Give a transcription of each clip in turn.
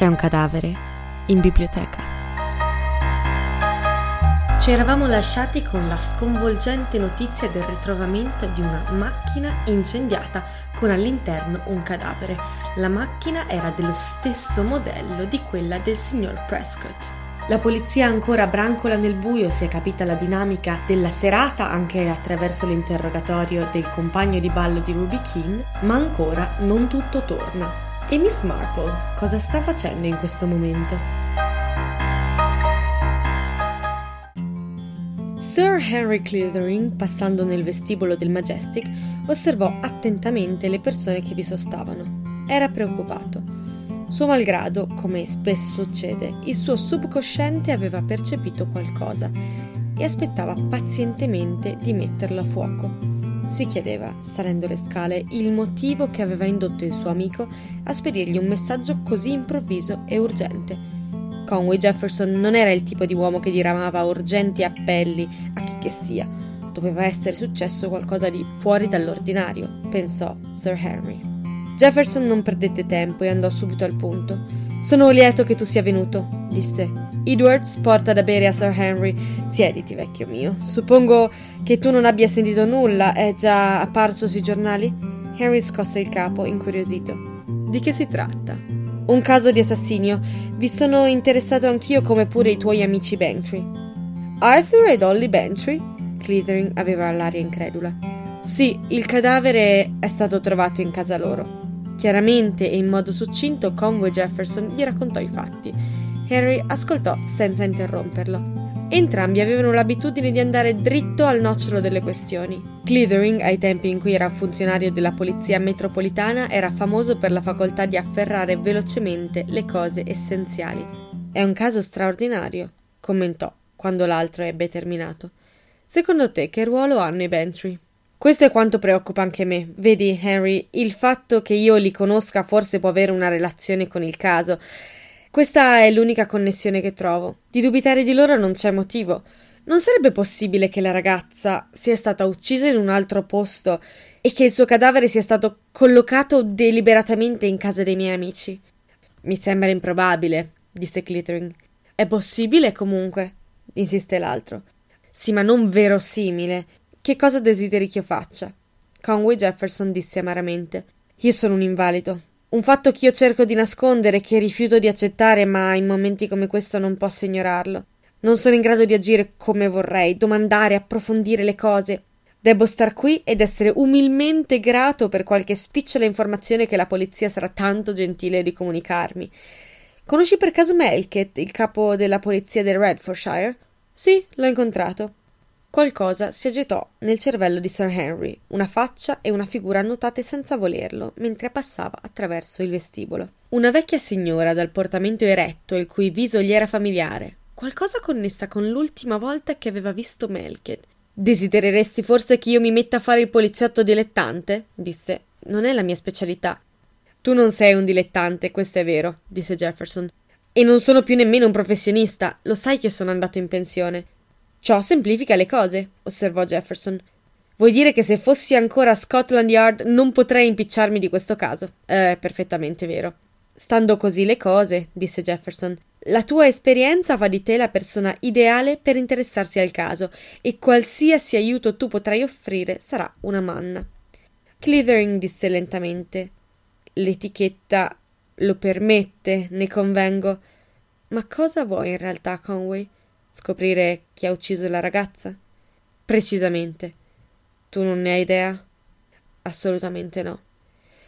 C'è un cadavere in biblioteca. Ci eravamo lasciati con la sconvolgente notizia del ritrovamento di una macchina incendiata con all'interno un cadavere. La macchina era dello stesso modello di quella del signor Prescott. La polizia ancora brancola nel buio, si è capita la dinamica della serata anche attraverso l'interrogatorio del compagno di ballo di Ruby Keane, ma ancora non tutto torna. E Miss Marple cosa sta facendo in questo momento? Sir Henry Clithering, passando nel vestibolo del Majestic, osservò attentamente le persone che vi sostavano. Era preoccupato. Suo malgrado, come spesso succede, il suo subconsciente aveva percepito qualcosa e aspettava pazientemente di metterlo a fuoco. Si chiedeva, salendo le scale, il motivo che aveva indotto il suo amico a spedirgli un messaggio così improvviso e urgente. Conway Jefferson non era il tipo di uomo che diramava urgenti appelli a chi che sia. Doveva essere successo qualcosa di fuori dall'ordinario, pensò Sir Henry. Jefferson non perdette tempo e andò subito al punto. Sono lieto che tu sia venuto, disse. Edwards porta da bere a Sir Henry. Siediti, vecchio mio. Suppongo che tu non abbia sentito nulla. È già apparso sui giornali? Henry scosse il capo, incuriosito. Di che si tratta? Un caso di assassinio. Vi sono interessato anch'io come pure i tuoi amici Bantry. Arthur e Dolly Bantry? Clithering aveva l'aria incredula. Sì, il cadavere è stato trovato in casa loro. Chiaramente e in modo succinto Conway Jefferson gli raccontò i fatti. Harry ascoltò senza interromperlo. Entrambi avevano l'abitudine di andare dritto al nocciolo delle questioni. Clithering, ai tempi in cui era funzionario della polizia metropolitana, era famoso per la facoltà di afferrare velocemente le cose essenziali. È un caso straordinario, commentò quando l'altro ebbe terminato. Secondo te che ruolo hanno i Bantry? Questo è quanto preoccupa anche me. Vedi, Henry, il fatto che io li conosca forse può avere una relazione con il caso. Questa è l'unica connessione che trovo. Di dubitare di loro non c'è motivo. Non sarebbe possibile che la ragazza sia stata uccisa in un altro posto e che il suo cadavere sia stato collocato deliberatamente in casa dei miei amici? Mi sembra improbabile, disse Clittering. È possibile comunque, insiste l'altro. Sì, ma non verosimile. Che cosa desideri che io faccia? Conway Jefferson disse amaramente. Io sono un invalido. Un fatto che io cerco di nascondere che rifiuto di accettare, ma in momenti come questo non posso ignorarlo. Non sono in grado di agire come vorrei, domandare, approfondire le cose. Debbo star qui ed essere umilmente grato per qualche spicciola informazione che la polizia sarà tanto gentile di comunicarmi. Conosci per caso Melket, il capo della polizia del Redfordshire? Sì, l'ho incontrato. Qualcosa si agitò nel cervello di Sir Henry, una faccia e una figura annotate senza volerlo, mentre passava attraverso il vestibolo. Una vecchia signora dal portamento eretto, il cui viso gli era familiare, qualcosa connessa con l'ultima volta che aveva visto Melked. Desidereresti forse che io mi metta a fare il poliziotto dilettante? disse. Non è la mia specialità. Tu non sei un dilettante, questo è vero, disse Jefferson. E non sono più nemmeno un professionista, lo sai che sono andato in pensione. Ciò semplifica le cose, osservò Jefferson. Vuoi dire che se fossi ancora a Scotland Yard non potrei impicciarmi di questo caso? È perfettamente vero. Stando così le cose, disse Jefferson, la tua esperienza fa di te la persona ideale per interessarsi al caso e qualsiasi aiuto tu potrai offrire sarà una manna. Clithering disse lentamente: L'etichetta lo permette, ne convengo. Ma cosa vuoi in realtà, Conway? Scoprire chi ha ucciso la ragazza? Precisamente. Tu non ne hai idea? Assolutamente no.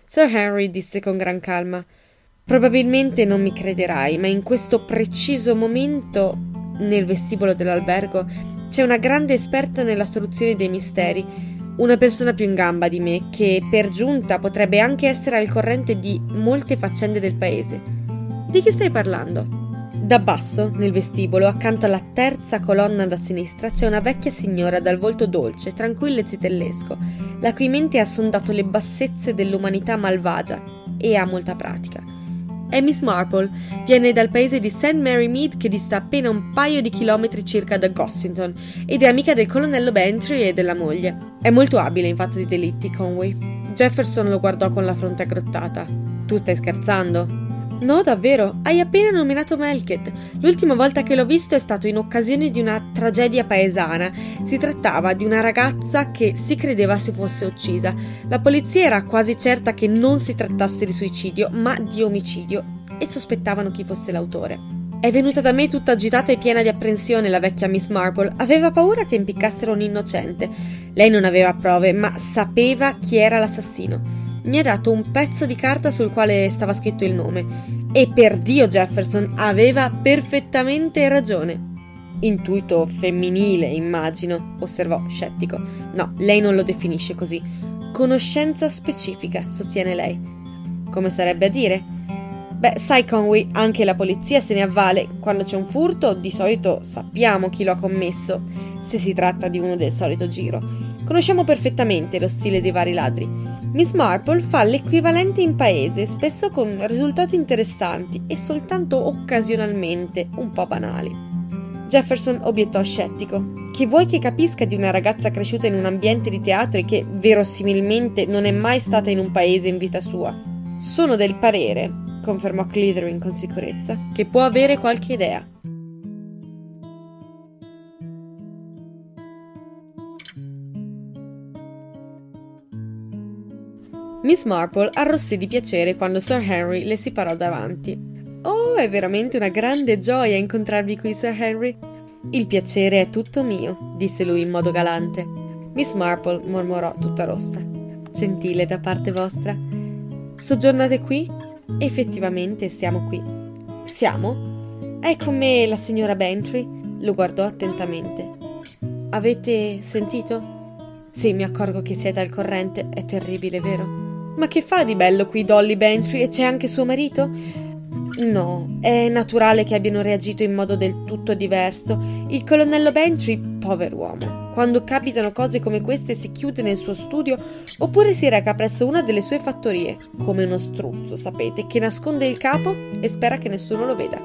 Sir Henry disse con gran calma Probabilmente non mi crederai, ma in questo preciso momento, nel vestibolo dell'albergo, c'è una grande esperta nella soluzione dei misteri, una persona più in gamba di me, che per giunta potrebbe anche essere al corrente di molte faccende del paese. Di chi stai parlando? Da basso, nel vestibolo, accanto alla terza colonna da sinistra, c'è una vecchia signora dal volto dolce, tranquillo e zitellesco, la cui mente ha sondato le bassezze dell'umanità malvagia e ha molta pratica. È Miss Marple, viene dal paese di St. Mary Mead che dista appena un paio di chilometri circa da Gossington ed è amica del colonnello Bantry e della moglie. È molto abile in fatto di delitti, Conway. Jefferson lo guardò con la fronte aggrottata. Tu stai scherzando? No, davvero, hai appena nominato Melket. L'ultima volta che l'ho visto è stato in occasione di una tragedia paesana. Si trattava di una ragazza che si credeva si fosse uccisa. La polizia era quasi certa che non si trattasse di suicidio, ma di omicidio e sospettavano chi fosse l'autore. È venuta da me tutta agitata e piena di apprensione la vecchia Miss Marple. Aveva paura che impiccassero un innocente. Lei non aveva prove, ma sapeva chi era l'assassino. Mi ha dato un pezzo di carta sul quale stava scritto il nome. E per Dio Jefferson aveva perfettamente ragione. Intuito femminile, immagino, osservò scettico. No, lei non lo definisce così. Conoscenza specifica, sostiene lei. Come sarebbe a dire? Beh, sai Conway, anche la polizia se ne avvale. Quando c'è un furto, di solito sappiamo chi lo ha commesso, se si tratta di uno del solito giro. Conosciamo perfettamente lo stile dei vari ladri. Miss Marple fa l'equivalente in paese, spesso con risultati interessanti e soltanto occasionalmente un po' banali. Jefferson obiettò scettico. Che vuoi che capisca di una ragazza cresciuta in un ambiente di teatro e che verosimilmente non è mai stata in un paese in vita sua? Sono del parere confermò Clithering con sicurezza, che può avere qualche idea. Miss Marple arrossì di piacere quando Sir Henry le si parò davanti. Oh, è veramente una grande gioia incontrarvi qui, Sir Henry. Il piacere è tutto mio, disse lui in modo galante. Miss Marple mormorò tutta rossa. Gentile da parte vostra. Soggiornate qui? Effettivamente siamo qui. Siamo? È con me la signora Bantry? Lo guardò attentamente. Avete sentito? Sì, mi accorgo che siete al corrente. È terribile, vero? Ma che fa di bello qui Dolly Bantry e c'è anche suo marito? No, è naturale che abbiano reagito in modo del tutto diverso. Il colonnello Bantry, pover'uomo, quando capitano cose come queste si chiude nel suo studio oppure si reca presso una delle sue fattorie, come uno struzzo, sapete, che nasconde il capo e spera che nessuno lo veda.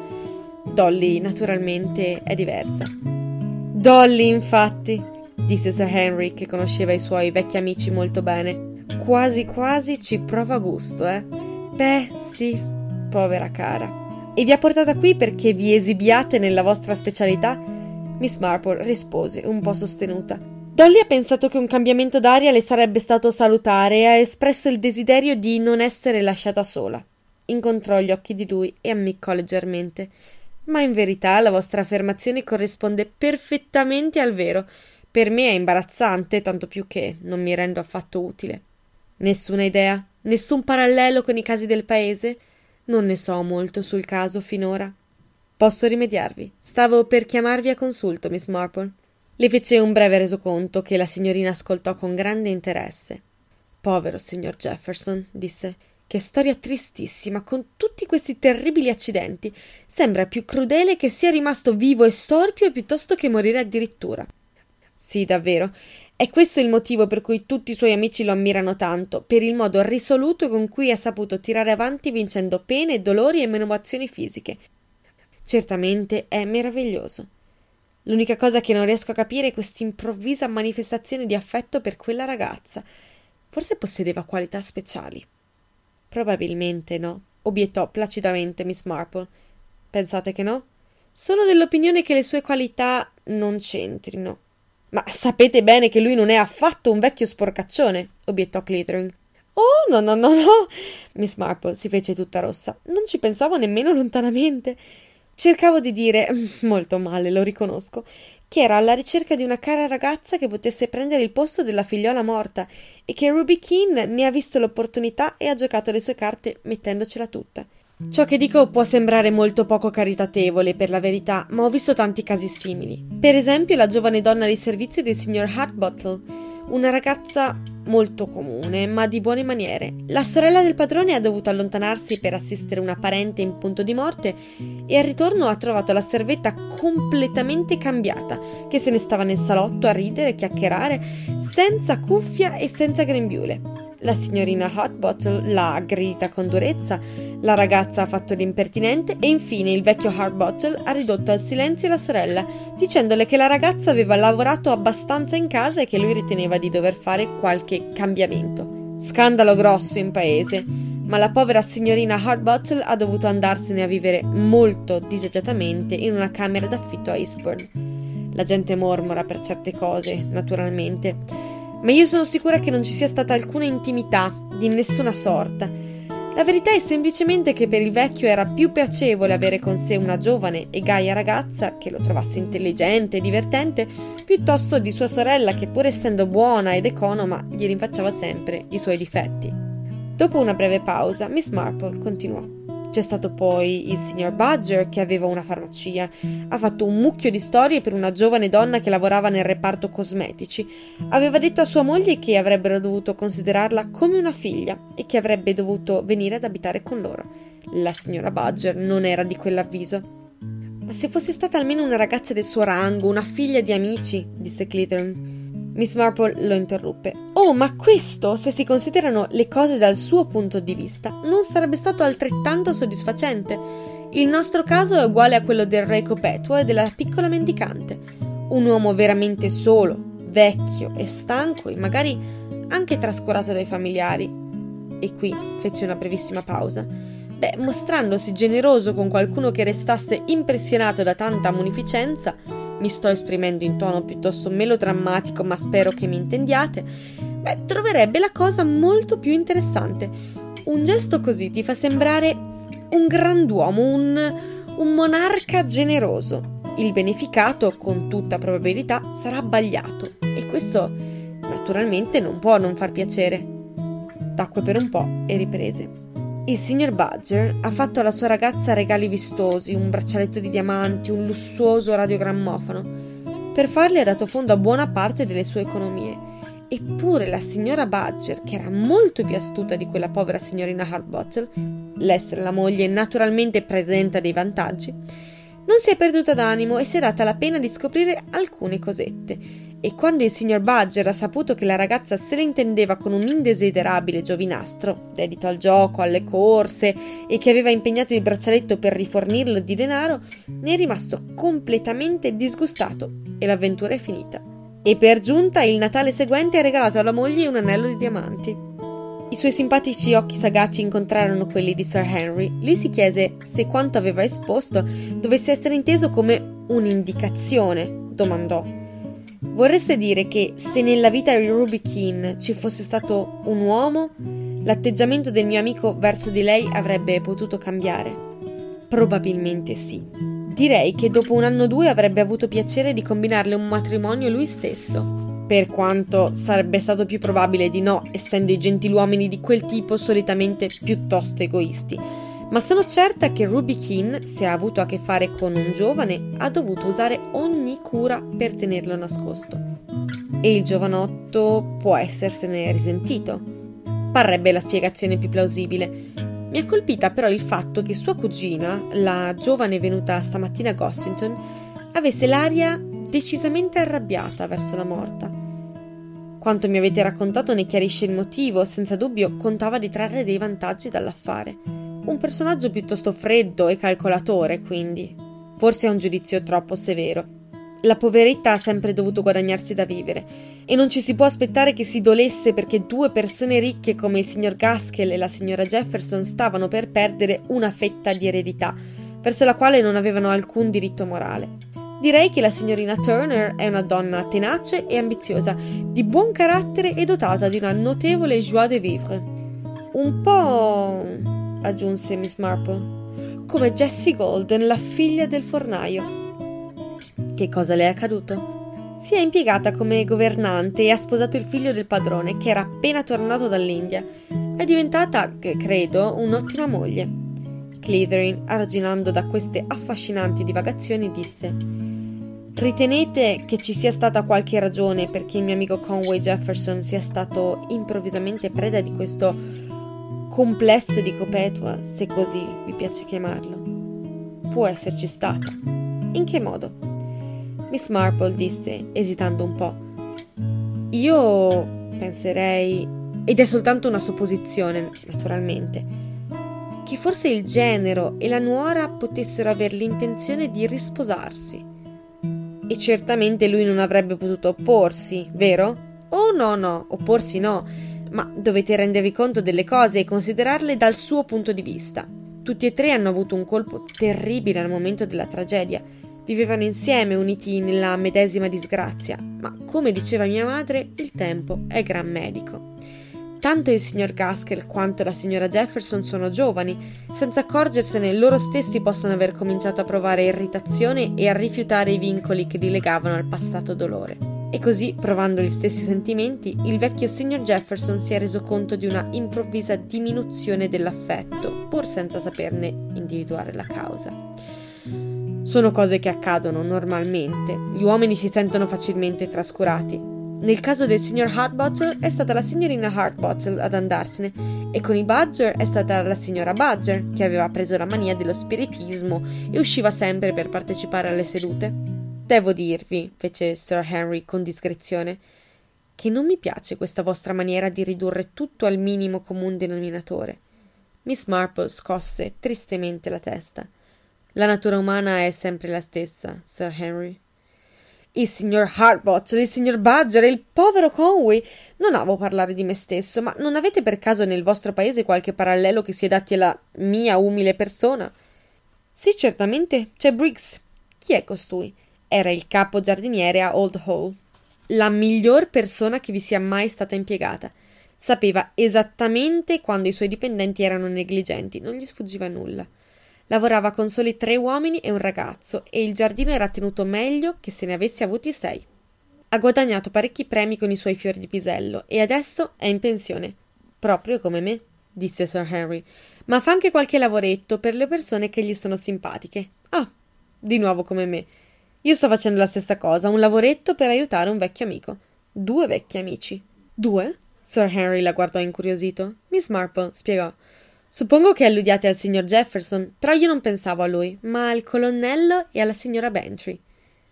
Dolly, naturalmente, è diversa. Dolly, infatti, disse Sir Henry, che conosceva i suoi vecchi amici molto bene. Quasi quasi ci prova gusto, eh? Beh, sì, povera cara. E vi ha portata qui perché vi esibiate nella vostra specialità? Miss Marple rispose, un po' sostenuta. Dolly ha pensato che un cambiamento d'aria le sarebbe stato salutare e ha espresso il desiderio di non essere lasciata sola. Incontrò gli occhi di lui e ammiccò leggermente. Ma in verità la vostra affermazione corrisponde perfettamente al vero. Per me è imbarazzante, tanto più che non mi rendo affatto utile. Nessuna idea? Nessun parallelo con i casi del paese? Non ne so molto sul caso finora. Posso rimediarvi. Stavo per chiamarvi a consulto, Miss Marple. Le fece un breve resoconto che la signorina ascoltò con grande interesse. Povero signor Jefferson, disse. Che storia tristissima, con tutti questi terribili accidenti. Sembra più crudele che sia rimasto vivo e storpio piuttosto che morire addirittura. Sì, davvero. È questo il motivo per cui tutti i suoi amici lo ammirano tanto, per il modo risoluto con cui ha saputo tirare avanti vincendo pene, dolori e menomazioni fisiche. Certamente è meraviglioso. L'unica cosa che non riesco a capire è questa improvvisa manifestazione di affetto per quella ragazza. Forse possedeva qualità speciali. Probabilmente no, obiettò placidamente Miss Marple. Pensate che no? Sono dell'opinione che le sue qualità non c'entrino. Ma sapete bene che lui non è affatto un vecchio sporcaccione, obiettò Clithering. Oh, no, no, no, no. Miss Marple si fece tutta rossa. Non ci pensavo nemmeno lontanamente. Cercavo di dire, molto male, lo riconosco, che era alla ricerca di una cara ragazza che potesse prendere il posto della figliola morta e che Ruby Keane ne ha visto l'opportunità e ha giocato le sue carte mettendocela tutta. Ciò che dico può sembrare molto poco caritatevole, per la verità, ma ho visto tanti casi simili. Per esempio la giovane donna di servizio del signor Hartbottle, una ragazza molto comune, ma di buone maniere. La sorella del padrone ha dovuto allontanarsi per assistere una parente in punto di morte e al ritorno ha trovato la servetta completamente cambiata, che se ne stava nel salotto a ridere e chiacchierare, senza cuffia e senza grembiule. La signorina Hotbottle l'ha aggredita con durezza, la ragazza ha fatto l'impertinente e infine il vecchio Hardbottle ha ridotto al silenzio la sorella, dicendole che la ragazza aveva lavorato abbastanza in casa e che lui riteneva di dover fare qualche cambiamento. Scandalo grosso in paese. ma la povera signorina Hardbottle ha dovuto andarsene a vivere molto disagiatamente in una camera d'affitto a Eastbourne. La gente mormora per certe cose, naturalmente, ma io sono sicura che non ci sia stata alcuna intimità di nessuna sorta. La verità è semplicemente che per il vecchio era più piacevole avere con sé una giovane e gaia ragazza che lo trovasse intelligente e divertente, piuttosto di sua sorella che pur essendo buona ed economa gli rinfacciava sempre i suoi difetti. Dopo una breve pausa, Miss Marple continuò. C'è stato poi il signor Badger che aveva una farmacia. Ha fatto un mucchio di storie per una giovane donna che lavorava nel reparto cosmetici. Aveva detto a sua moglie che avrebbero dovuto considerarla come una figlia e che avrebbe dovuto venire ad abitare con loro. La signora Badger non era di quell'avviso. Ma se fosse stata almeno una ragazza del suo rango, una figlia di amici, disse Clitheron. Miss Marple lo interruppe. Oh, ma questo, se si considerano le cose dal suo punto di vista, non sarebbe stato altrettanto soddisfacente. Il nostro caso è uguale a quello del re Copetuo e della piccola mendicante. Un uomo veramente solo, vecchio e stanco e magari anche trascurato dai familiari. E qui fece una brevissima pausa. Beh, mostrandosi generoso con qualcuno che restasse impressionato da tanta munificenza, mi sto esprimendo in tono piuttosto melodrammatico, ma spero che mi intendiate, beh, troverebbe la cosa molto più interessante. Un gesto così ti fa sembrare un grand'uomo, un, un monarca generoso. Il beneficato, con tutta probabilità, sarà abbagliato e questo naturalmente non può non far piacere. Tacque per un po' e riprese. Il signor Badger ha fatto alla sua ragazza regali vistosi, un braccialetto di diamanti, un lussuoso radiogrammofono. Per farli ha dato fondo a buona parte delle sue economie. Eppure la signora Badger, che era molto più astuta di quella povera signorina Harbottle, l'essere la moglie naturalmente presenta dei vantaggi, non si è perduta d'animo e si è data la pena di scoprire alcune cosette e quando il signor Badger ha saputo che la ragazza se la intendeva con un indesiderabile giovinastro, dedito al gioco, alle corse e che aveva impegnato il braccialetto per rifornirlo di denaro, ne è rimasto completamente disgustato e l'avventura è finita. E per giunta il Natale seguente ha regalato alla moglie un anello di diamanti. I suoi simpatici occhi sagaci incontrarono quelli di Sir Henry. Lui si chiese se quanto aveva esposto dovesse essere inteso come un'indicazione. Domandò. Vorreste dire che se nella vita di Ruby Keane ci fosse stato un uomo, l'atteggiamento del mio amico verso di lei avrebbe potuto cambiare? Probabilmente sì. Direi che dopo un anno o due avrebbe avuto piacere di combinarle un matrimonio lui stesso. Per quanto sarebbe stato più probabile di no, essendo i gentiluomini di quel tipo solitamente piuttosto egoisti ma sono certa che Ruby Keane, se ha avuto a che fare con un giovane, ha dovuto usare ogni cura per tenerlo nascosto. E il giovanotto può essersene risentito. Parrebbe la spiegazione più plausibile. Mi ha colpita però il fatto che sua cugina, la giovane venuta stamattina a Gossington, avesse l'aria decisamente arrabbiata verso la morta. Quanto mi avete raccontato ne chiarisce il motivo, senza dubbio contava di trarre dei vantaggi dall'affare. Un personaggio piuttosto freddo e calcolatore, quindi. Forse è un giudizio troppo severo. La poveretta ha sempre dovuto guadagnarsi da vivere e non ci si può aspettare che si dolesse perché due persone ricche come il signor Gaskell e la signora Jefferson stavano per perdere una fetta di eredità, verso la quale non avevano alcun diritto morale. Direi che la signorina Turner è una donna tenace e ambiziosa, di buon carattere e dotata di una notevole joie de vivre. Un po' aggiunse Miss Marple, come Jessie Golden, la figlia del fornaio. Che cosa le è accaduto? Si è impiegata come governante e ha sposato il figlio del padrone, che era appena tornato dall'India. È diventata, credo, un'ottima moglie. Clitherin, arginando da queste affascinanti divagazioni, disse Ritenete che ci sia stata qualche ragione perché il mio amico Conway Jefferson sia stato improvvisamente preda di questo complesso di Copetua, se così vi piace chiamarlo. Può esserci stata. In che modo? Miss Marple disse, esitando un po'. Io penserei, ed è soltanto una supposizione, naturalmente, che forse il genero e la nuora potessero aver l'intenzione di risposarsi. E certamente lui non avrebbe potuto opporsi, vero? Oh no, no, opporsi no, ma dovete rendervi conto delle cose e considerarle dal suo punto di vista. Tutti e tre hanno avuto un colpo terribile al momento della tragedia. Vivevano insieme, uniti nella medesima disgrazia, ma come diceva mia madre, il tempo è gran medico. Tanto il signor Gaskell quanto la signora Jefferson sono giovani, senza accorgersene loro stessi possono aver cominciato a provare irritazione e a rifiutare i vincoli che li legavano al passato dolore. E così, provando gli stessi sentimenti, il vecchio signor Jefferson si è reso conto di una improvvisa diminuzione dell'affetto, pur senza saperne individuare la causa. Sono cose che accadono normalmente, gli uomini si sentono facilmente trascurati, nel caso del signor Hardbottle è stata la signorina Hardbottle ad andarsene e con i Badger è stata la signora Badger che aveva preso la mania dello spiritismo e usciva sempre per partecipare alle sedute. Devo dirvi, fece Sir Henry con discrezione, che non mi piace questa vostra maniera di ridurre tutto al minimo comune denominatore. Miss Marple scosse tristemente la testa. La natura umana è sempre la stessa, Sir Henry il signor Harbottle, il signor Badger il povero Conway. Non amo parlare di me stesso, ma non avete per caso nel vostro paese qualche parallelo che si adatti alla mia umile persona? Sì, certamente, c'è Briggs. Chi è costui? Era il capo giardiniere a Old Hall. La miglior persona che vi sia mai stata impiegata. Sapeva esattamente quando i suoi dipendenti erano negligenti, non gli sfuggiva nulla. Lavorava con soli tre uomini e un ragazzo e il giardino era tenuto meglio che se ne avesse avuti sei. Ha guadagnato parecchi premi con i suoi fiori di pisello e adesso è in pensione. Proprio come me, disse Sir Henry, ma fa anche qualche lavoretto per le persone che gli sono simpatiche. Ah, di nuovo come me. Io sto facendo la stessa cosa, un lavoretto per aiutare un vecchio amico. Due vecchi amici. Due? Sir Henry la guardò incuriosito. Miss Marple spiegò. Suppongo che alludiate al signor Jefferson, però io non pensavo a lui, ma al colonnello e alla signora Bantry.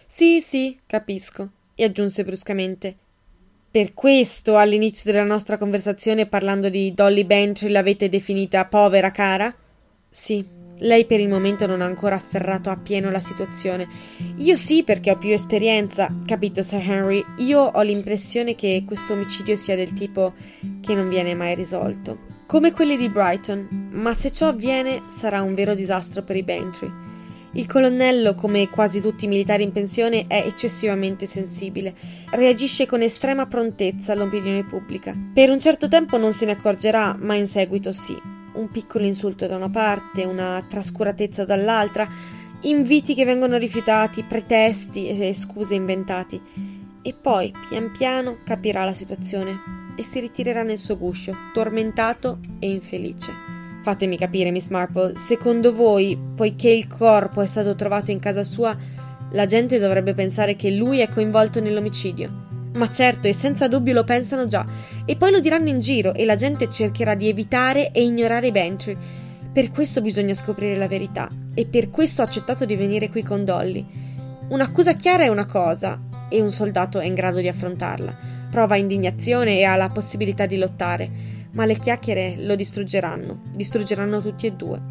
Sì, sì, capisco, e aggiunse bruscamente. Per questo all'inizio della nostra conversazione parlando di Dolly Bantry l'avete definita povera cara? Sì, lei per il momento non ha ancora afferrato appieno la situazione. Io sì, perché ho più esperienza, capito, Sir Henry? Io ho l'impressione che questo omicidio sia del tipo che non viene mai risolto come quelli di Brighton, ma se ciò avviene sarà un vero disastro per i Bantry. Il colonnello, come quasi tutti i militari in pensione, è eccessivamente sensibile. Reagisce con estrema prontezza all'opinione pubblica. Per un certo tempo non se ne accorgerà, ma in seguito sì. Un piccolo insulto da una parte, una trascuratezza dall'altra, inviti che vengono rifiutati, pretesti e scuse inventati. E poi, pian piano, capirà la situazione e si ritirerà nel suo guscio, tormentato e infelice. Fatemi capire, Miss Marple, secondo voi, poiché il corpo è stato trovato in casa sua, la gente dovrebbe pensare che lui è coinvolto nell'omicidio? Ma certo, e senza dubbio lo pensano già, e poi lo diranno in giro e la gente cercherà di evitare e ignorare i Bantry. Per questo bisogna scoprire la verità, e per questo ho accettato di venire qui con Dolly. Un'accusa chiara è una cosa, e un soldato è in grado di affrontarla prova indignazione e ha la possibilità di lottare, ma le chiacchiere lo distruggeranno, distruggeranno tutti e due.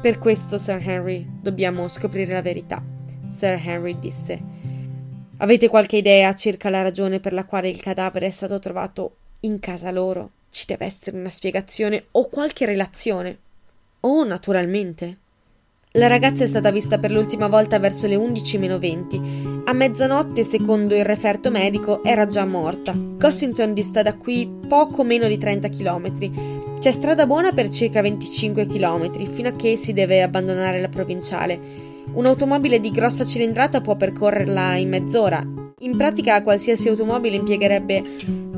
Per questo, Sir Henry, dobbiamo scoprire la verità. Sir Henry disse. Avete qualche idea circa la ragione per la quale il cadavere è stato trovato in casa loro? Ci deve essere una spiegazione o qualche relazione. Oh, naturalmente. La ragazza è stata vista per l'ultima volta verso le 11-20. A mezzanotte, secondo il referto medico, era già morta. Gossington dista da qui poco meno di 30 km. C'è strada buona per circa 25 km, fino a che si deve abbandonare la provinciale. Un'automobile di grossa cilindrata può percorrerla in mezz'ora. In pratica qualsiasi automobile impiegherebbe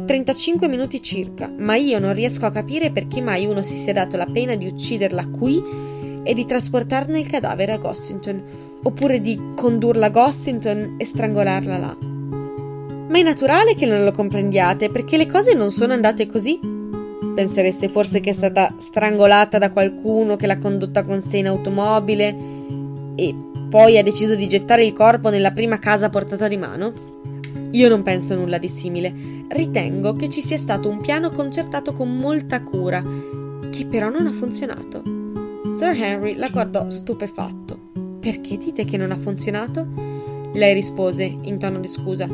35 minuti circa, ma io non riesco a capire perché mai uno si sia dato la pena di ucciderla qui e di trasportarne il cadavere a Gossington, oppure di condurla a Gossington e strangolarla là. Ma è naturale che non lo comprendiate, perché le cose non sono andate così. Pensereste forse che è stata strangolata da qualcuno che l'ha condotta con sé in automobile e poi ha deciso di gettare il corpo nella prima casa portata di mano? Io non penso nulla di simile. Ritengo che ci sia stato un piano concertato con molta cura, che però non ha funzionato. Sir Henry la guardò stupefatto. Perché dite che non ha funzionato? Lei rispose in tono di scusa.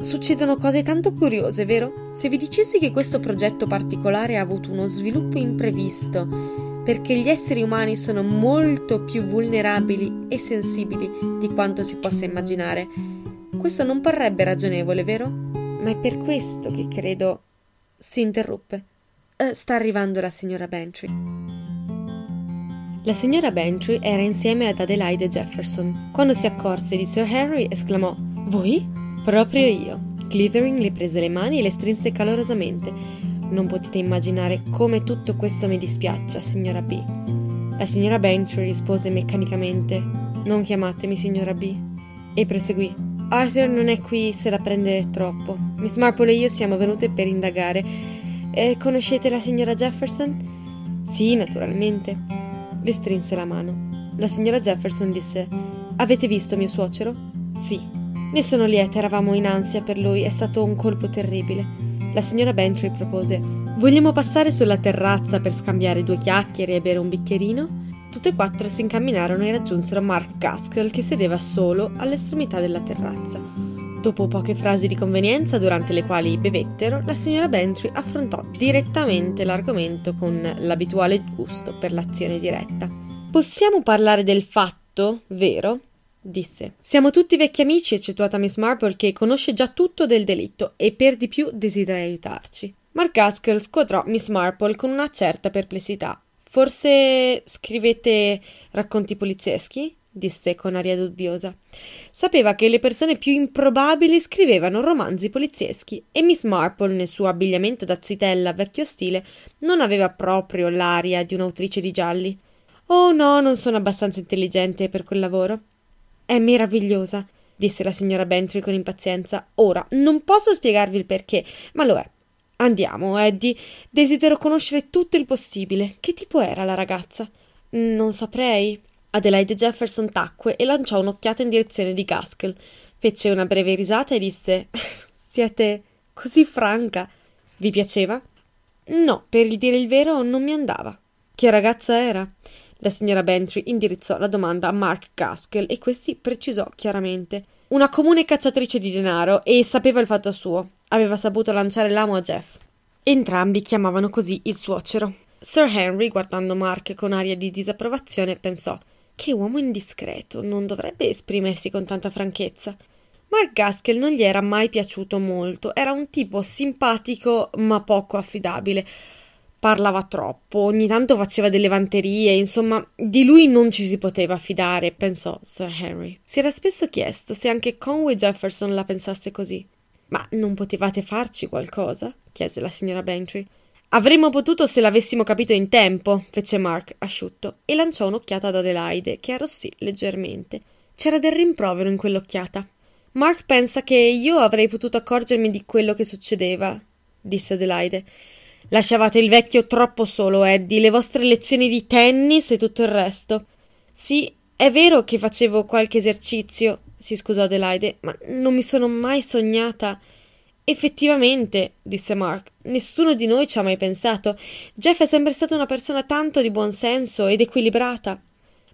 succedono cose tanto curiose, vero? Se vi dicessi che questo progetto particolare ha avuto uno sviluppo imprevisto, perché gli esseri umani sono molto più vulnerabili e sensibili di quanto si possa immaginare, questo non parrebbe ragionevole, vero? Ma è per questo che credo. si interruppe. Uh, sta arrivando la signora Bantry. La signora Bantry era insieme ad Adelaide Jefferson. Quando si accorse di Sir Harry, esclamò: Voi? Proprio io. Glittering le prese le mani e le strinse calorosamente. Non potete immaginare come tutto questo mi dispiaccia, signora B. La signora Bantry rispose meccanicamente: Non chiamatemi signora B. E proseguì: Arthur non è qui se la prende troppo. Miss Marple e io siamo venute per indagare. Eh, conoscete la signora Jefferson? Sì, naturalmente. Le strinse la mano. La signora Jefferson disse: Avete visto mio suocero? Sì. Ne sono lieta, eravamo in ansia per lui, è stato un colpo terribile. La signora Bentry propose: Vogliamo passare sulla terrazza per scambiare due chiacchiere e bere un bicchierino? Tutte e quattro si incamminarono e raggiunsero Mark Gaskell che sedeva solo all'estremità della terrazza. Dopo poche frasi di convenienza durante le quali bevettero, la signora Bentry affrontò direttamente l'argomento con l'abituale gusto per l'azione diretta. Possiamo parlare del fatto, vero? Disse. Siamo tutti vecchi amici, eccettuata Miss Marple, che conosce già tutto del delitto e per di più desidera aiutarci. Mark Haskell squadrò Miss Marple con una certa perplessità. Forse scrivete racconti polizieschi? disse con aria dubbiosa. Sapeva che le persone più improbabili scrivevano romanzi polizieschi e Miss Marple, nel suo abbigliamento da zitella vecchio stile, non aveva proprio l'aria di un'autrice di gialli. Oh no, non sono abbastanza intelligente per quel lavoro. È meravigliosa, disse la signora Bentry con impazienza. Ora, non posso spiegarvi il perché, ma lo è. Andiamo, Eddie. Desidero conoscere tutto il possibile. Che tipo era la ragazza? Non saprei. Adelaide Jefferson tacque e lanciò un'occhiata in direzione di Gaskell. Fece una breve risata e disse: Siete così franca. Vi piaceva? No, per dire il vero, non mi andava. Che ragazza era? La signora Bentry indirizzò la domanda a Mark Gaskell e questi precisò chiaramente. Una comune cacciatrice di denaro e sapeva il fatto suo. Aveva saputo lanciare l'amo a Jeff. Entrambi chiamavano così il suocero. Sir Henry, guardando Mark con aria di disapprovazione, pensò: Che uomo indiscreto, non dovrebbe esprimersi con tanta franchezza. Mark Gaskell non gli era mai piaciuto molto, era un tipo simpatico ma poco affidabile parlava troppo, ogni tanto faceva delle vanterie, insomma, di lui non ci si poteva fidare, pensò Sir Henry. Si era spesso chiesto se anche Conway Jefferson la pensasse così. Ma non potevate farci qualcosa? chiese la signora Bantry. Avremmo potuto se l'avessimo capito in tempo, fece Mark, asciutto, e lanciò un'occhiata ad Adelaide, che arrossì leggermente. C'era del rimprovero in quell'occhiata. Mark pensa che io avrei potuto accorgermi di quello che succedeva, disse Adelaide. Lasciavate il vecchio troppo solo, Eddie, le vostre lezioni di tennis e tutto il resto. Sì, è vero che facevo qualche esercizio, si scusò Adelaide, ma non mi sono mai sognata. Effettivamente, disse Mark, nessuno di noi ci ha mai pensato. Jeff è sempre stata una persona tanto di buon senso ed equilibrata.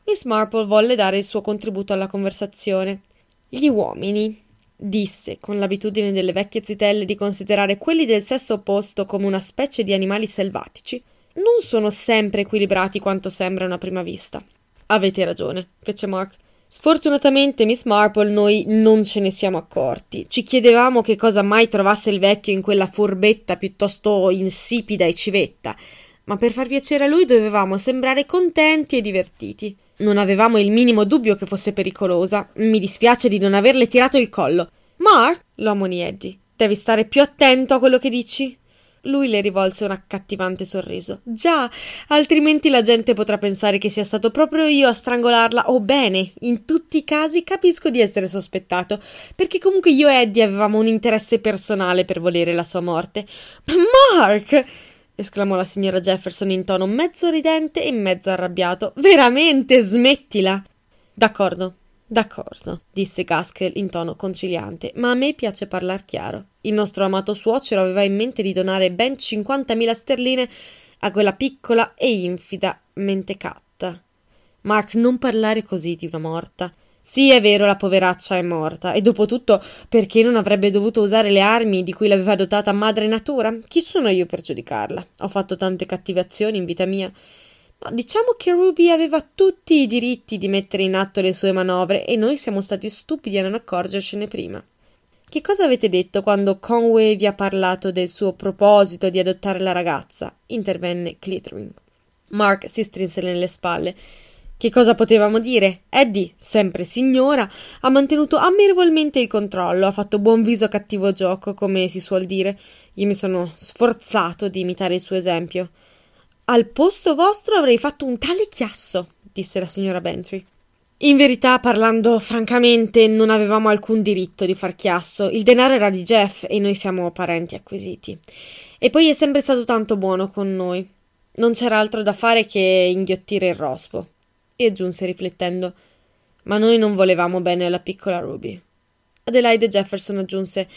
Miss Marple volle dare il suo contributo alla conversazione. Gli uomini, disse, con l'abitudine delle vecchie zitelle di considerare quelli del sesso opposto come una specie di animali selvatici, non sono sempre equilibrati quanto sembrano a prima vista. Avete ragione, fece Mark. Sfortunatamente, Miss Marple, noi non ce ne siamo accorti. Ci chiedevamo che cosa mai trovasse il vecchio in quella furbetta piuttosto insipida e civetta, ma per far piacere a lui dovevamo sembrare contenti e divertiti. Non avevamo il minimo dubbio che fosse pericolosa. Mi dispiace di non averle tirato il collo. Mark, lo ammonì Eddie, devi stare più attento a quello che dici. Lui le rivolse un accattivante sorriso. Già, altrimenti la gente potrà pensare che sia stato proprio io a strangolarla. O bene, in tutti i casi capisco di essere sospettato, perché comunque io e Eddie avevamo un interesse personale per volere la sua morte. Mark! Esclamò la signora Jefferson in tono mezzo ridente e mezzo arrabbiato. Veramente, smettila. D'accordo, d'accordo, disse Gaskell in tono conciliante, ma a me piace parlar chiaro. Il nostro amato suocero aveva in mente di donare ben cinquantamila sterline a quella piccola e infida mentecatta. Mark, non parlare così di una morta. Sì, è vero, la poveraccia è morta. E dopo tutto, perché non avrebbe dovuto usare le armi di cui l'aveva dotata madre natura? Chi sono io per giudicarla? Ho fatto tante cattive azioni in vita mia. Ma diciamo che Ruby aveva tutti i diritti di mettere in atto le sue manovre e noi siamo stati stupidi a non accorgercene prima. Che cosa avete detto quando Conway vi ha parlato del suo proposito di adottare la ragazza? intervenne Clithering. Mark si strinse nelle spalle. Che cosa potevamo dire? Eddie, sempre signora, ha mantenuto ammirevolmente il controllo, ha fatto buon viso a cattivo gioco, come si suol dire. Io mi sono sforzato di imitare il suo esempio. Al posto vostro avrei fatto un tale chiasso, disse la signora Bentry. In verità, parlando francamente, non avevamo alcun diritto di far chiasso. Il denaro era di Jeff e noi siamo parenti acquisiti. E poi è sempre stato tanto buono con noi. Non c'era altro da fare che inghiottire il rospo e aggiunse riflettendo Ma noi non volevamo bene alla piccola Ruby. Adelaide Jefferson aggiunse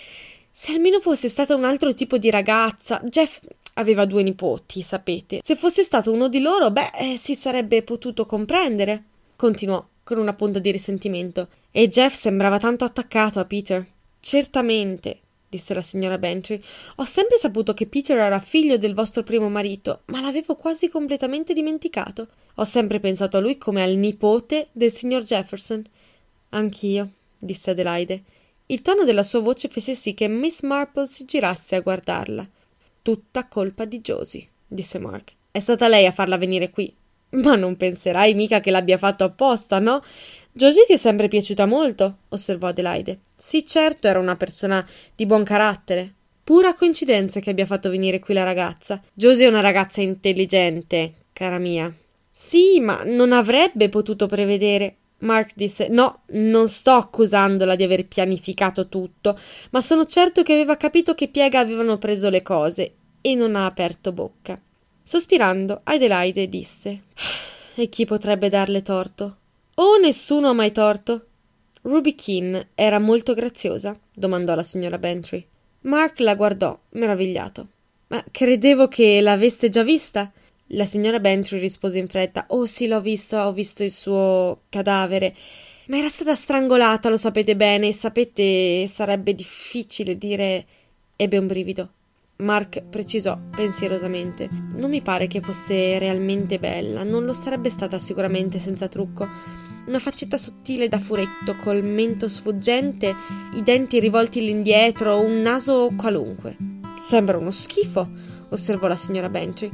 Se almeno fosse stata un altro tipo di ragazza. Jeff aveva due nipoti, sapete. Se fosse stato uno di loro, beh, eh, si sarebbe potuto comprendere. Continuò con una punta di risentimento. E Jeff sembrava tanto attaccato a Peter. Certamente, disse la signora Bentry. Ho sempre saputo che Peter era figlio del vostro primo marito, ma l'avevo quasi completamente dimenticato. Ho sempre pensato a lui come al nipote del signor Jefferson. Anch'io, disse Adelaide. Il tono della sua voce fece sì che Miss Marple si girasse a guardarla. Tutta colpa di Josie, disse Mark. È stata lei a farla venire qui. Ma non penserai mica che l'abbia fatto apposta, no? Josie ti è sempre piaciuta molto, osservò Adelaide. Sì, certo, era una persona di buon carattere. Pura coincidenza che abbia fatto venire qui la ragazza. Josie è una ragazza intelligente, cara mia. Sì, ma non avrebbe potuto prevedere. Mark disse: No, non sto accusandola di aver pianificato tutto, ma sono certo che aveva capito che piega avevano preso le cose e non ha aperto bocca. Sospirando, Adelaide disse: E chi potrebbe darle torto? Oh, nessuno ha mai torto. Ruby Keane era molto graziosa? domandò la signora Bentry. Mark la guardò, meravigliato. Ma credevo che l'aveste già vista? La signora Bentry rispose in fretta: Oh, sì, l'ho visto, ho visto il suo cadavere. Ma era stata strangolata, lo sapete bene, e sapete, sarebbe difficile dire. Ebbe un brivido. Mark precisò pensierosamente: Non mi pare che fosse realmente bella, non lo sarebbe stata sicuramente senza trucco. Una faccetta sottile da furetto, col mento sfuggente, i denti rivolti all'indietro, un naso qualunque. Sembra uno schifo, osservò la signora Bentry.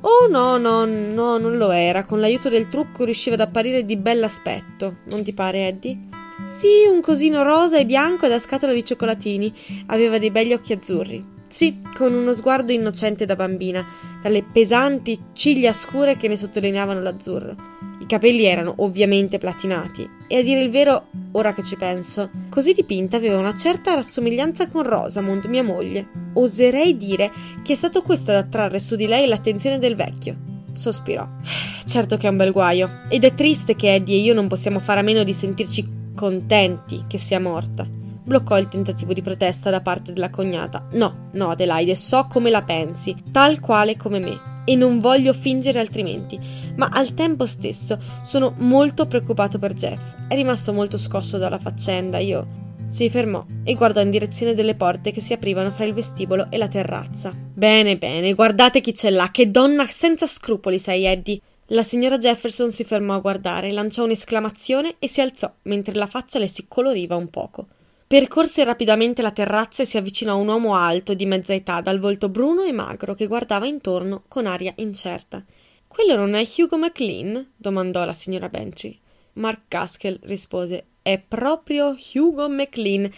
Oh no, no, no, non lo era. Con l'aiuto del trucco riusciva ad apparire di bell'aspetto. Non ti pare, Eddie? Sì, un cosino rosa e bianco da scatola di cioccolatini. Aveva dei begli occhi azzurri. Sì, con uno sguardo innocente da bambina, dalle pesanti ciglia scure che ne sottolineavano l'azzurro. I capelli erano ovviamente platinati, e a dire il vero, ora che ci penso, così dipinta aveva una certa rassomiglianza con Rosamond, mia moglie. Oserei dire che è stato questo ad attrarre su di lei l'attenzione del vecchio. Sospirò. Certo che è un bel guaio, ed è triste che Eddie e io non possiamo fare a meno di sentirci contenti che sia morta bloccò il tentativo di protesta da parte della cognata. No, no, Adelaide, so come la pensi, tal quale come me, e non voglio fingere altrimenti, ma al tempo stesso sono molto preoccupato per Jeff. È rimasto molto scosso dalla faccenda, io. Si fermò e guardò in direzione delle porte che si aprivano fra il vestibolo e la terrazza. Bene, bene, guardate chi c'è là, che donna senza scrupoli sei, Eddie. La signora Jefferson si fermò a guardare, lanciò un'esclamazione e si alzò, mentre la faccia le si coloriva un poco. Percorse rapidamente la terrazza e si avvicinò a un uomo alto di mezza età, dal volto bruno e magro, che guardava intorno con aria incerta. Quello non è Hugo McLean? domandò la signora Benchy. Mark Gaskell rispose: È proprio Hugo McLean,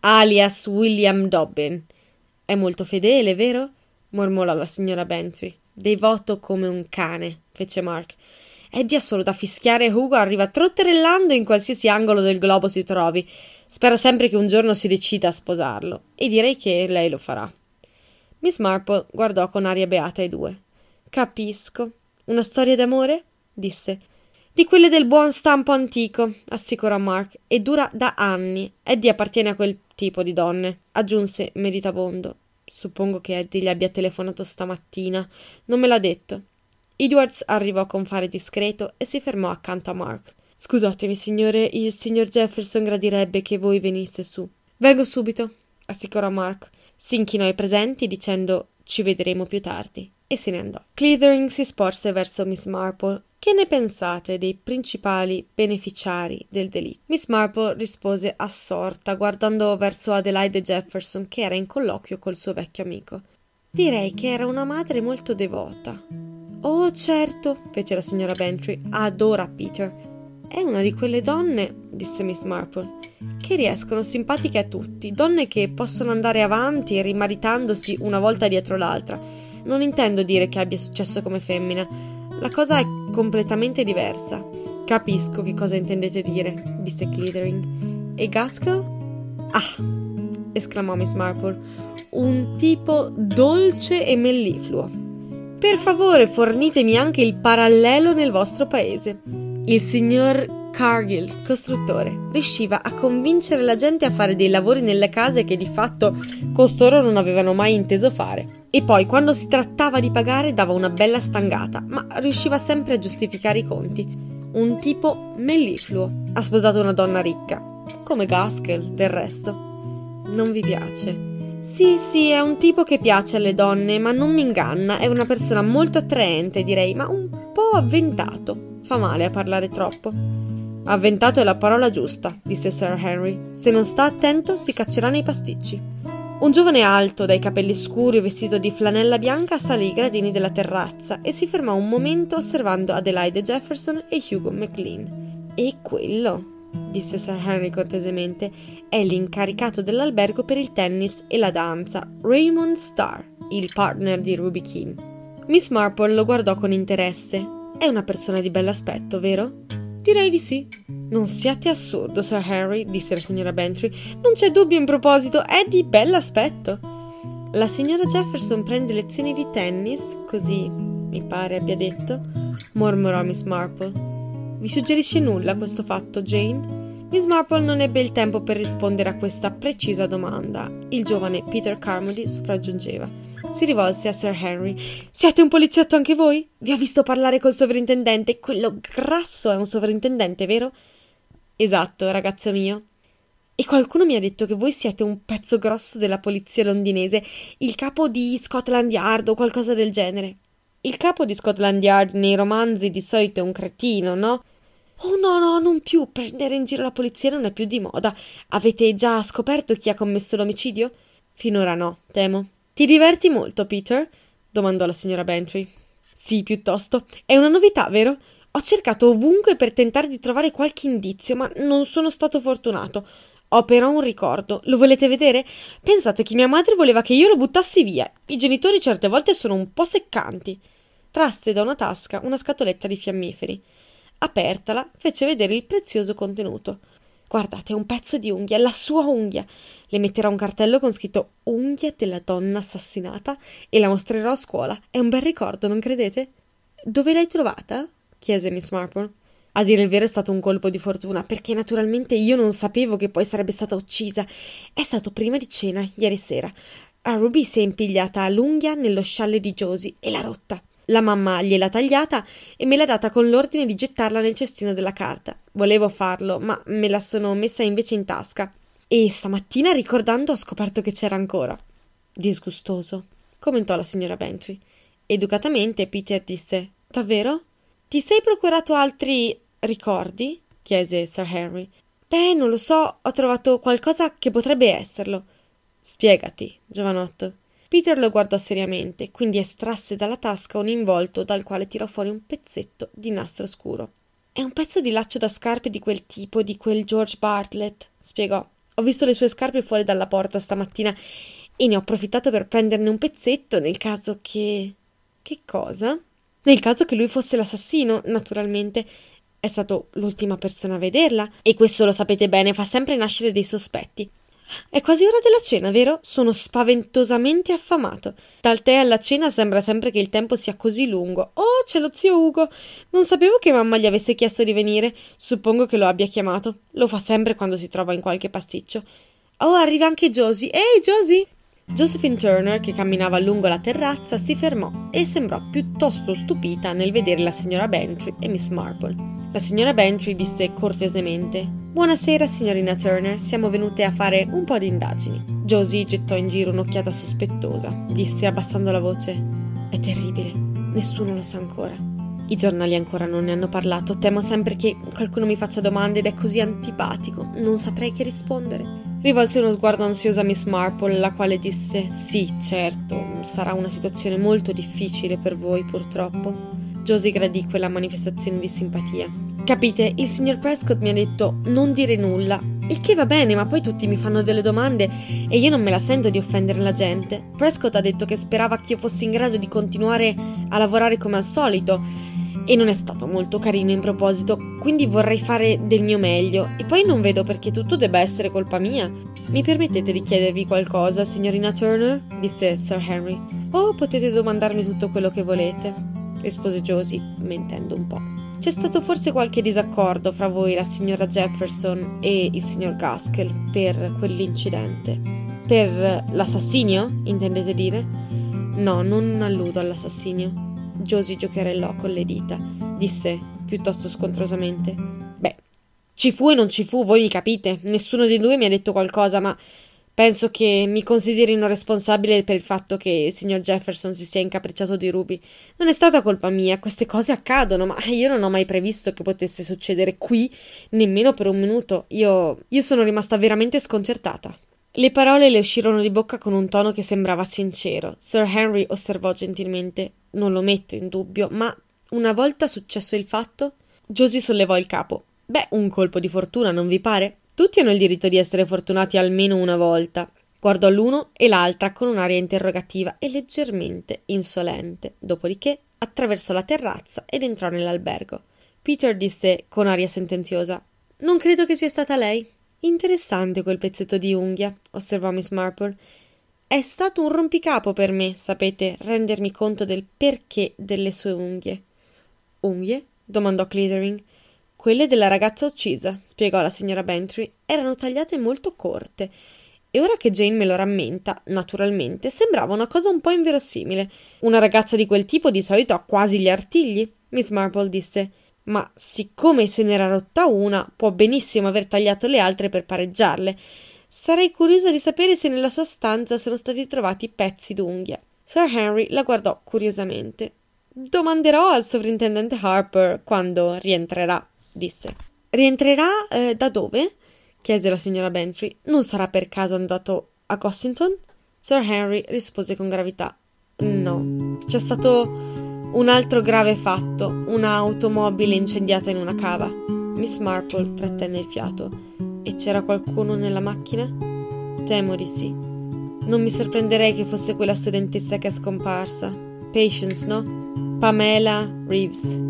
alias William Dobbin. È molto fedele, vero? mormorò la signora Bentry. Devoto come un cane, fece Mark. Eddie ha solo da fischiare Hugo arriva trotterellando in qualsiasi angolo del globo si trovi. Spera sempre che un giorno si decida a sposarlo, e direi che lei lo farà. Miss Marple guardò con aria beata i due. Capisco. Una storia d'amore? disse. Di quelle del buon stampo antico, assicurò Mark, e dura da anni. Eddie appartiene a quel tipo di donne, aggiunse meditabondo. Suppongo che Eddie gli abbia telefonato stamattina. Non me l'ha detto. Edwards arrivò con fare discreto e si fermò accanto a Mark. Scusatemi, signore, il signor Jefferson gradirebbe che voi venisse su. Vengo subito, assicurò Mark. Si inchinò ai presenti dicendo ci vedremo più tardi e se ne andò. Clithering si sporse verso Miss Marple. Che ne pensate dei principali beneficiari del delitto? Miss Marple rispose assorta, guardando verso Adelaide Jefferson, che era in colloquio col suo vecchio amico. Direi che era una madre molto devota. Oh, certo, fece la signora Bentry, adora Peter. È una di quelle donne, disse Miss Marple, che riescono simpatiche a tutti, donne che possono andare avanti rimaritandosi una volta dietro l'altra. Non intendo dire che abbia successo come femmina, la cosa è completamente diversa. Capisco che cosa intendete dire, disse Clithering. E Gaskell? Ah! esclamò Miss Marple. Un tipo dolce e mellifluo. Per favore, fornitemi anche il parallelo nel vostro paese. Il signor Cargill, costruttore, riusciva a convincere la gente a fare dei lavori nelle case che di fatto costoro non avevano mai inteso fare. E poi, quando si trattava di pagare, dava una bella stangata, ma riusciva sempre a giustificare i conti. Un tipo mellifluo. Ha sposato una donna ricca, come Gaskell, del resto. Non vi piace? Sì, sì, è un tipo che piace alle donne, ma non mi inganna. È una persona molto attraente, direi, ma un po' avventato. Fa male a parlare troppo. Avventato è la parola giusta, disse Sir Henry. Se non sta attento, si caccerà nei pasticci. Un giovane alto, dai capelli scuri e vestito di flanella bianca, salì i gradini della terrazza e si fermò un momento osservando Adelaide Jefferson e Hugo McLean. E quello, disse Sir Henry cortesemente, è l'incaricato dell'albergo per il tennis e la danza, Raymond Starr, il partner di Ruby Keane. Miss Marple lo guardò con interesse. È una persona di bell'aspetto, vero? Direi di sì. Non siate assurdo, Sir Henry, disse la signora Bantry. Non c'è dubbio in proposito, è di bell'aspetto. La signora Jefferson prende lezioni di tennis, così mi pare abbia detto, mormorò Miss Marple. Vi suggerisce nulla questo fatto, Jane? Miss Marple non ebbe il tempo per rispondere a questa precisa domanda. Il giovane Peter Carmody sopraggiungeva. Si rivolse a Sir Henry. Siete un poliziotto anche voi? Vi ho visto parlare col sovrintendente. Quello grasso è un sovrintendente, vero? Esatto, ragazzo mio. E qualcuno mi ha detto che voi siete un pezzo grosso della polizia londinese, il capo di Scotland Yard o qualcosa del genere. Il capo di Scotland Yard nei romanzi di solito è un cretino, no? Oh no, no, non più. Prendere in giro la polizia non è più di moda. Avete già scoperto chi ha commesso l'omicidio? Finora no, temo. Ti diverti molto, Peter? domandò la signora Bantry. Sì, piuttosto. È una novità, vero? Ho cercato ovunque per tentare di trovare qualche indizio, ma non sono stato fortunato. Ho però un ricordo. Lo volete vedere? Pensate che mia madre voleva che io lo buttassi via. I genitori certe volte sono un po' seccanti. Trasse da una tasca una scatoletta di fiammiferi. Apertala, fece vedere il prezioso contenuto. Guardate, è un pezzo di unghia, la sua unghia. Le metterò un cartello con scritto Unghia della donna assassinata e la mostrerò a scuola. È un bel ricordo, non credete? Dove l'hai trovata? chiese Miss Marple. A dire il vero è stato un colpo di fortuna, perché naturalmente io non sapevo che poi sarebbe stata uccisa. È stato prima di cena, ieri sera. A Ruby si è impigliata l'unghia nello scialle di Josie e l'ha rotta. La mamma gliel'ha tagliata e me l'ha data con l'ordine di gettarla nel cestino della carta. Volevo farlo, ma me la sono messa invece in tasca. E stamattina, ricordando, ho scoperto che c'era ancora. Disgustoso, commentò la signora Bentry. Educatamente Peter disse: Davvero? Ti sei procurato altri ricordi? chiese Sir Henry. Beh, non lo so, ho trovato qualcosa che potrebbe esserlo. Spiegati, giovanotto. Peter lo guardò seriamente, quindi estrasse dalla tasca un involto dal quale tirò fuori un pezzetto di nastro scuro. È un pezzo di laccio da scarpe di quel tipo, di quel George Bartlett, spiegò. Ho visto le sue scarpe fuori dalla porta stamattina e ne ho approfittato per prenderne un pezzetto nel caso che. Che cosa? Nel caso che lui fosse l'assassino, naturalmente. È stato l'ultima persona a vederla e questo lo sapete bene, fa sempre nascere dei sospetti. È quasi ora della cena, vero? Sono spaventosamente affamato. Dal tè alla cena sembra sempre che il tempo sia così lungo. Oh, c'è lo zio Ugo. Non sapevo che mamma gli avesse chiesto di venire. Suppongo che lo abbia chiamato. Lo fa sempre quando si trova in qualche pasticcio. Oh, arriva anche Josie. Ehi, Josie! Josephine Turner, che camminava lungo la terrazza, si fermò e sembrò piuttosto stupita nel vedere la signora Bantry e Miss Marple. La signora Bentry disse cortesemente: Buonasera, signorina Turner, siamo venute a fare un po' di indagini. Josie gettò in giro un'occhiata sospettosa, disse abbassando la voce: È terribile, nessuno lo sa ancora. I giornali ancora non ne hanno parlato, temo sempre che qualcuno mi faccia domande ed è così antipatico, non saprei che rispondere. Rivolse uno sguardo ansioso a Miss Marple, la quale disse: Sì, certo, sarà una situazione molto difficile per voi, purtroppo. Josie gradì quella manifestazione di simpatia. Capite, il signor Prescott mi ha detto non dire nulla, il che va bene, ma poi tutti mi fanno delle domande e io non me la sento di offendere la gente. Prescott ha detto che sperava che io fossi in grado di continuare a lavorare come al solito e non è stato molto carino in proposito, quindi vorrei fare del mio meglio e poi non vedo perché tutto debba essere colpa mia. Mi permettete di chiedervi qualcosa, signorina Turner? disse Sir Henry. O potete domandarmi tutto quello che volete rispose Josie, mentendo un po'. C'è stato forse qualche disaccordo fra voi, la signora Jefferson e il signor Gaskell, per quell'incidente. Per l'assassinio, intendete dire? No, non alludo all'assassinio. Josie giocherellò con le dita. Disse, piuttosto scontrosamente. Beh, ci fu e non ci fu, voi mi capite. Nessuno dei due mi ha detto qualcosa, ma Penso che mi considerino responsabile per il fatto che il signor Jefferson si sia incapricciato di Ruby. Non è stata colpa mia, queste cose accadono, ma io non ho mai previsto che potesse succedere qui, nemmeno per un minuto. Io. io sono rimasta veramente sconcertata. Le parole le uscirono di bocca con un tono che sembrava sincero. Sir Henry osservò gentilmente: Non lo metto in dubbio, ma una volta successo il fatto. Josie sollevò il capo. Beh, un colpo di fortuna, non vi pare? Tutti hanno il diritto di essere fortunati almeno una volta. Guardò l'uno e l'altra con un'aria interrogativa e leggermente insolente. Dopodiché attraversò la terrazza ed entrò nell'albergo. Peter disse con aria sentenziosa: Non credo che sia stata lei. Interessante quel pezzetto di unghia, osservò Miss Marple. È stato un rompicapo per me, sapete, rendermi conto del perché delle sue unghie. Unghie? domandò Clithering. Quelle della ragazza uccisa, spiegò la signora Bentry, erano tagliate molto corte. E ora che Jane me lo rammenta, naturalmente, sembrava una cosa un po' inverosimile. Una ragazza di quel tipo di solito ha quasi gli artigli. Miss Marple disse: Ma siccome se n'era rotta una, può benissimo aver tagliato le altre per pareggiarle. Sarei curiosa di sapere se nella sua stanza sono stati trovati pezzi d'unghia. Sir Henry la guardò curiosamente. Domanderò al sovrintendente Harper quando rientrerà disse. Rientrerà eh, da dove? chiese la signora Bentry. Non sarà per caso andato a Cossington? Sir Henry rispose con gravità. No, c'è stato un altro grave fatto, un'automobile incendiata in una cava. Miss Marple trattenne il fiato. E c'era qualcuno nella macchina? Temo di sì. Non mi sorprenderei che fosse quella studentessa che è scomparsa. Patience, no? Pamela Reeves.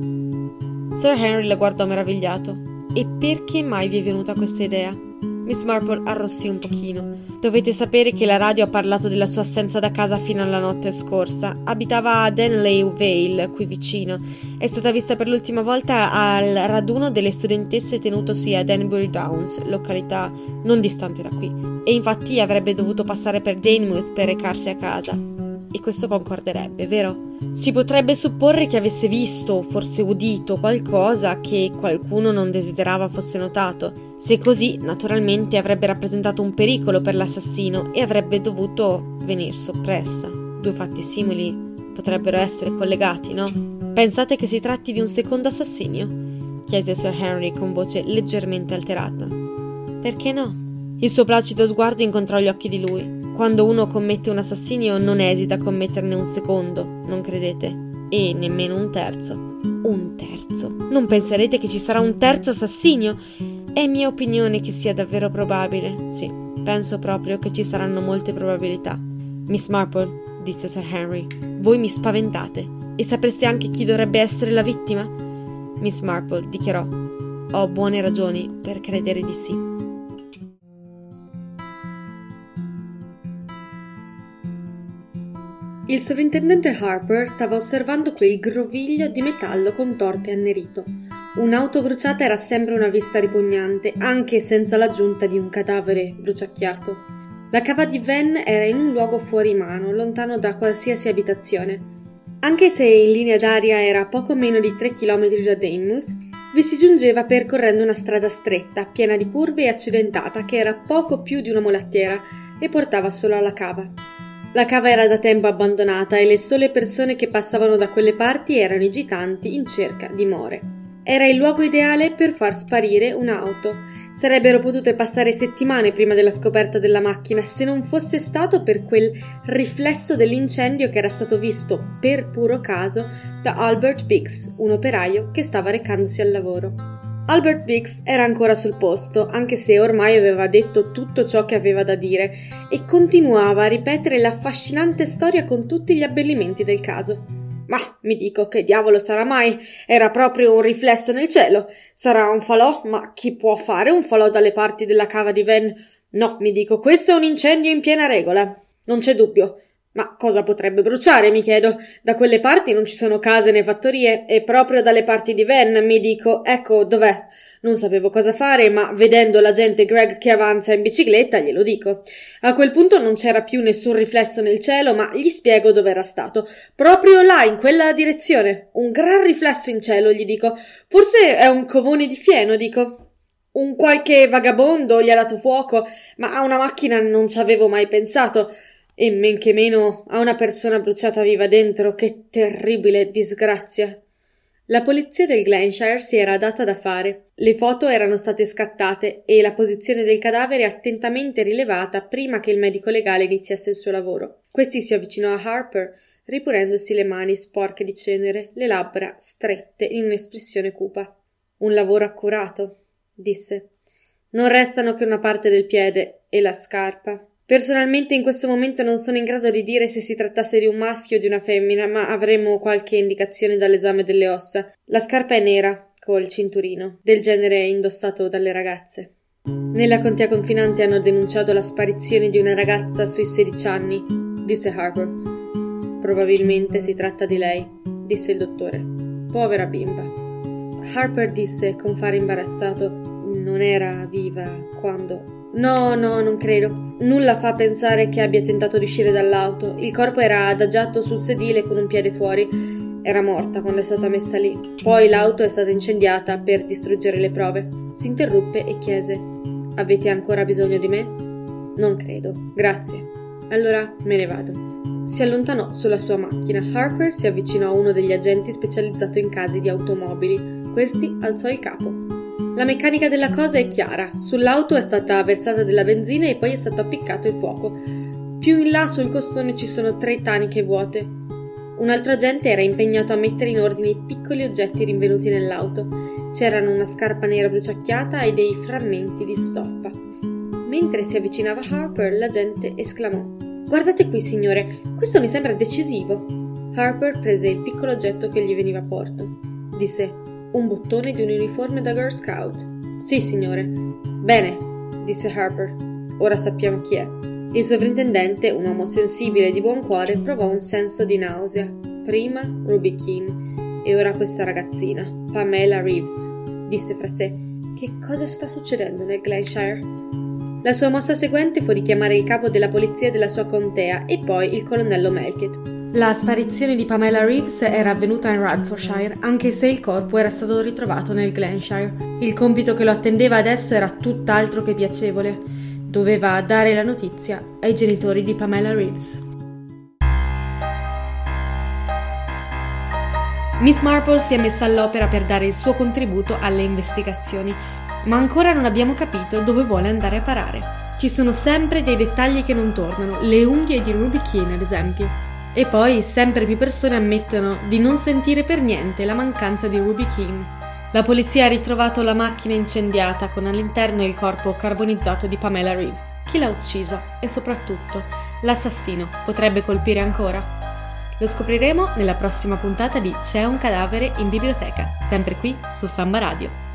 Sir Henry la guardò meravigliato. E perché mai vi è venuta questa idea? Miss Marple arrossì un pochino. Dovete sapere che la radio ha parlato della sua assenza da casa fino alla notte scorsa. Abitava a Denley Vale, qui vicino. È stata vista per l'ultima volta al raduno delle studentesse tenutosi a Danbury Downs, località non distante da qui. E infatti avrebbe dovuto passare per Danmouth per recarsi a casa e questo concorderebbe, vero? Si potrebbe supporre che avesse visto forse udito qualcosa che qualcuno non desiderava fosse notato. Se così, naturalmente avrebbe rappresentato un pericolo per l'assassino e avrebbe dovuto venir soppressa. Due fatti simili potrebbero essere collegati, no? Pensate che si tratti di un secondo assassinio? chiese Sir Henry con voce leggermente alterata. Perché no? Il suo placido sguardo incontrò gli occhi di lui. Quando uno commette un assassinio non esita a commetterne un secondo, non credete? E nemmeno un terzo. Un terzo. Non penserete che ci sarà un terzo assassinio? È mia opinione che sia davvero probabile. Sì, penso proprio che ci saranno molte probabilità. Miss Marple, disse Sir Henry, voi mi spaventate. E sapreste anche chi dovrebbe essere la vittima? Miss Marple dichiarò. Ho buone ragioni per credere di sì. Il sovrintendente Harper stava osservando quel groviglio di metallo contorto e annerito. Un'auto bruciata era sempre una vista ripugnante, anche senza l'aggiunta di un cadavere bruciacchiato. La cava di Van era in un luogo fuori mano, lontano da qualsiasi abitazione. Anche se in linea d'aria era poco meno di 3 km da Daymonth, Vi si giungeva percorrendo una strada stretta, piena di curve e accidentata, che era poco più di una mulattiera e portava solo alla cava. La cava era da tempo abbandonata e le sole persone che passavano da quelle parti erano i gitanti in cerca di more. Era il luogo ideale per far sparire un'auto. Sarebbero potute passare settimane prima della scoperta della macchina se non fosse stato per quel riflesso dell'incendio che era stato visto per puro caso da Albert Biggs, un operaio che stava recandosi al lavoro. Albert Biggs era ancora sul posto, anche se ormai aveva detto tutto ciò che aveva da dire, e continuava a ripetere l'affascinante storia con tutti gli abbellimenti del caso. Ma mi dico che diavolo sarà mai? Era proprio un riflesso nel cielo. Sarà un falò? Ma chi può fare un falò dalle parti della cava di Ven? No, mi dico, questo è un incendio in piena regola. Non c'è dubbio. Ma cosa potrebbe bruciare, mi chiedo? Da quelle parti non ci sono case né fattorie, e proprio dalle parti di Van mi dico, ecco, dov'è? Non sapevo cosa fare, ma vedendo l'agente Greg che avanza in bicicletta, glielo dico. A quel punto non c'era più nessun riflesso nel cielo, ma gli spiego dove era stato. Proprio là, in quella direzione. Un gran riflesso in cielo, gli dico. Forse è un covone di fieno, dico. Un qualche vagabondo gli ha dato fuoco, ma a una macchina non ci avevo mai pensato. E men che meno a una persona bruciata viva dentro, che terribile disgrazia. La polizia del Glenshire si era data da fare. Le foto erano state scattate e la posizione del cadavere attentamente rilevata prima che il medico legale iniziasse il suo lavoro. Questi si avvicinò a Harper, ripulendosi le mani sporche di cenere, le labbra strette in un'espressione cupa. Un lavoro accurato, disse. Non restano che una parte del piede e la scarpa. Personalmente in questo momento non sono in grado di dire se si trattasse di un maschio o di una femmina, ma avremo qualche indicazione dall'esame delle ossa. La scarpa è nera, col cinturino, del genere indossato dalle ragazze. Nella contea confinante hanno denunciato la sparizione di una ragazza sui 16 anni, disse Harper. Probabilmente si tratta di lei, disse il dottore. Povera bimba. Harper disse con fare imbarazzato: Non era viva quando No, no, non credo. Nulla fa pensare che abbia tentato di uscire dall'auto. Il corpo era adagiato sul sedile con un piede fuori. Era morta quando è stata messa lì. Poi l'auto è stata incendiata per distruggere le prove. Si interruppe e chiese: Avete ancora bisogno di me? Non credo. Grazie. Allora me ne vado. Si allontanò sulla sua macchina. Harper si avvicinò a uno degli agenti specializzato in casi di automobili. Questi alzò il capo. La meccanica della cosa è chiara. Sull'auto è stata versata della benzina e poi è stato appiccato il fuoco. Più in là sul costone ci sono tre taniche vuote. Un altro agente era impegnato a mettere in ordine i piccoli oggetti rinvenuti nell'auto. C'erano una scarpa nera bruciacchiata e dei frammenti di stoffa. Mentre si avvicinava Harper, l'agente esclamò: Guardate qui, signore, questo mi sembra decisivo. Harper prese il piccolo oggetto che gli veniva a porto. Disse: un bottone di un uniforme da Girl Scout. Sì, signore. Bene, disse Harper. Ora sappiamo chi è. Il sovrintendente, un uomo sensibile e di buon cuore, provò un senso di nausea. Prima Ruby Keane e ora questa ragazzina, Pamela Reeves. Disse fra sé: Che cosa sta succedendo nel Glenshire? La sua mossa seguente fu di chiamare il capo della polizia della sua contea e poi il colonnello Melkett. La sparizione di Pamela Reeves era avvenuta in Radfordshire, anche se il corpo era stato ritrovato nel Glenshire. Il compito che lo attendeva adesso era tutt'altro che piacevole. Doveva dare la notizia ai genitori di Pamela Reeves. Miss Marple si è messa all'opera per dare il suo contributo alle investigazioni, ma ancora non abbiamo capito dove vuole andare a parare. Ci sono sempre dei dettagli che non tornano, le unghie di Ruby Keane ad esempio. E poi sempre più persone ammettono di non sentire per niente la mancanza di Ruby King. La polizia ha ritrovato la macchina incendiata con all'interno il corpo carbonizzato di Pamela Reeves. Chi l'ha uccisa? E soprattutto, l'assassino potrebbe colpire ancora? Lo scopriremo nella prossima puntata di C'è un cadavere in biblioteca, sempre qui su Samba Radio.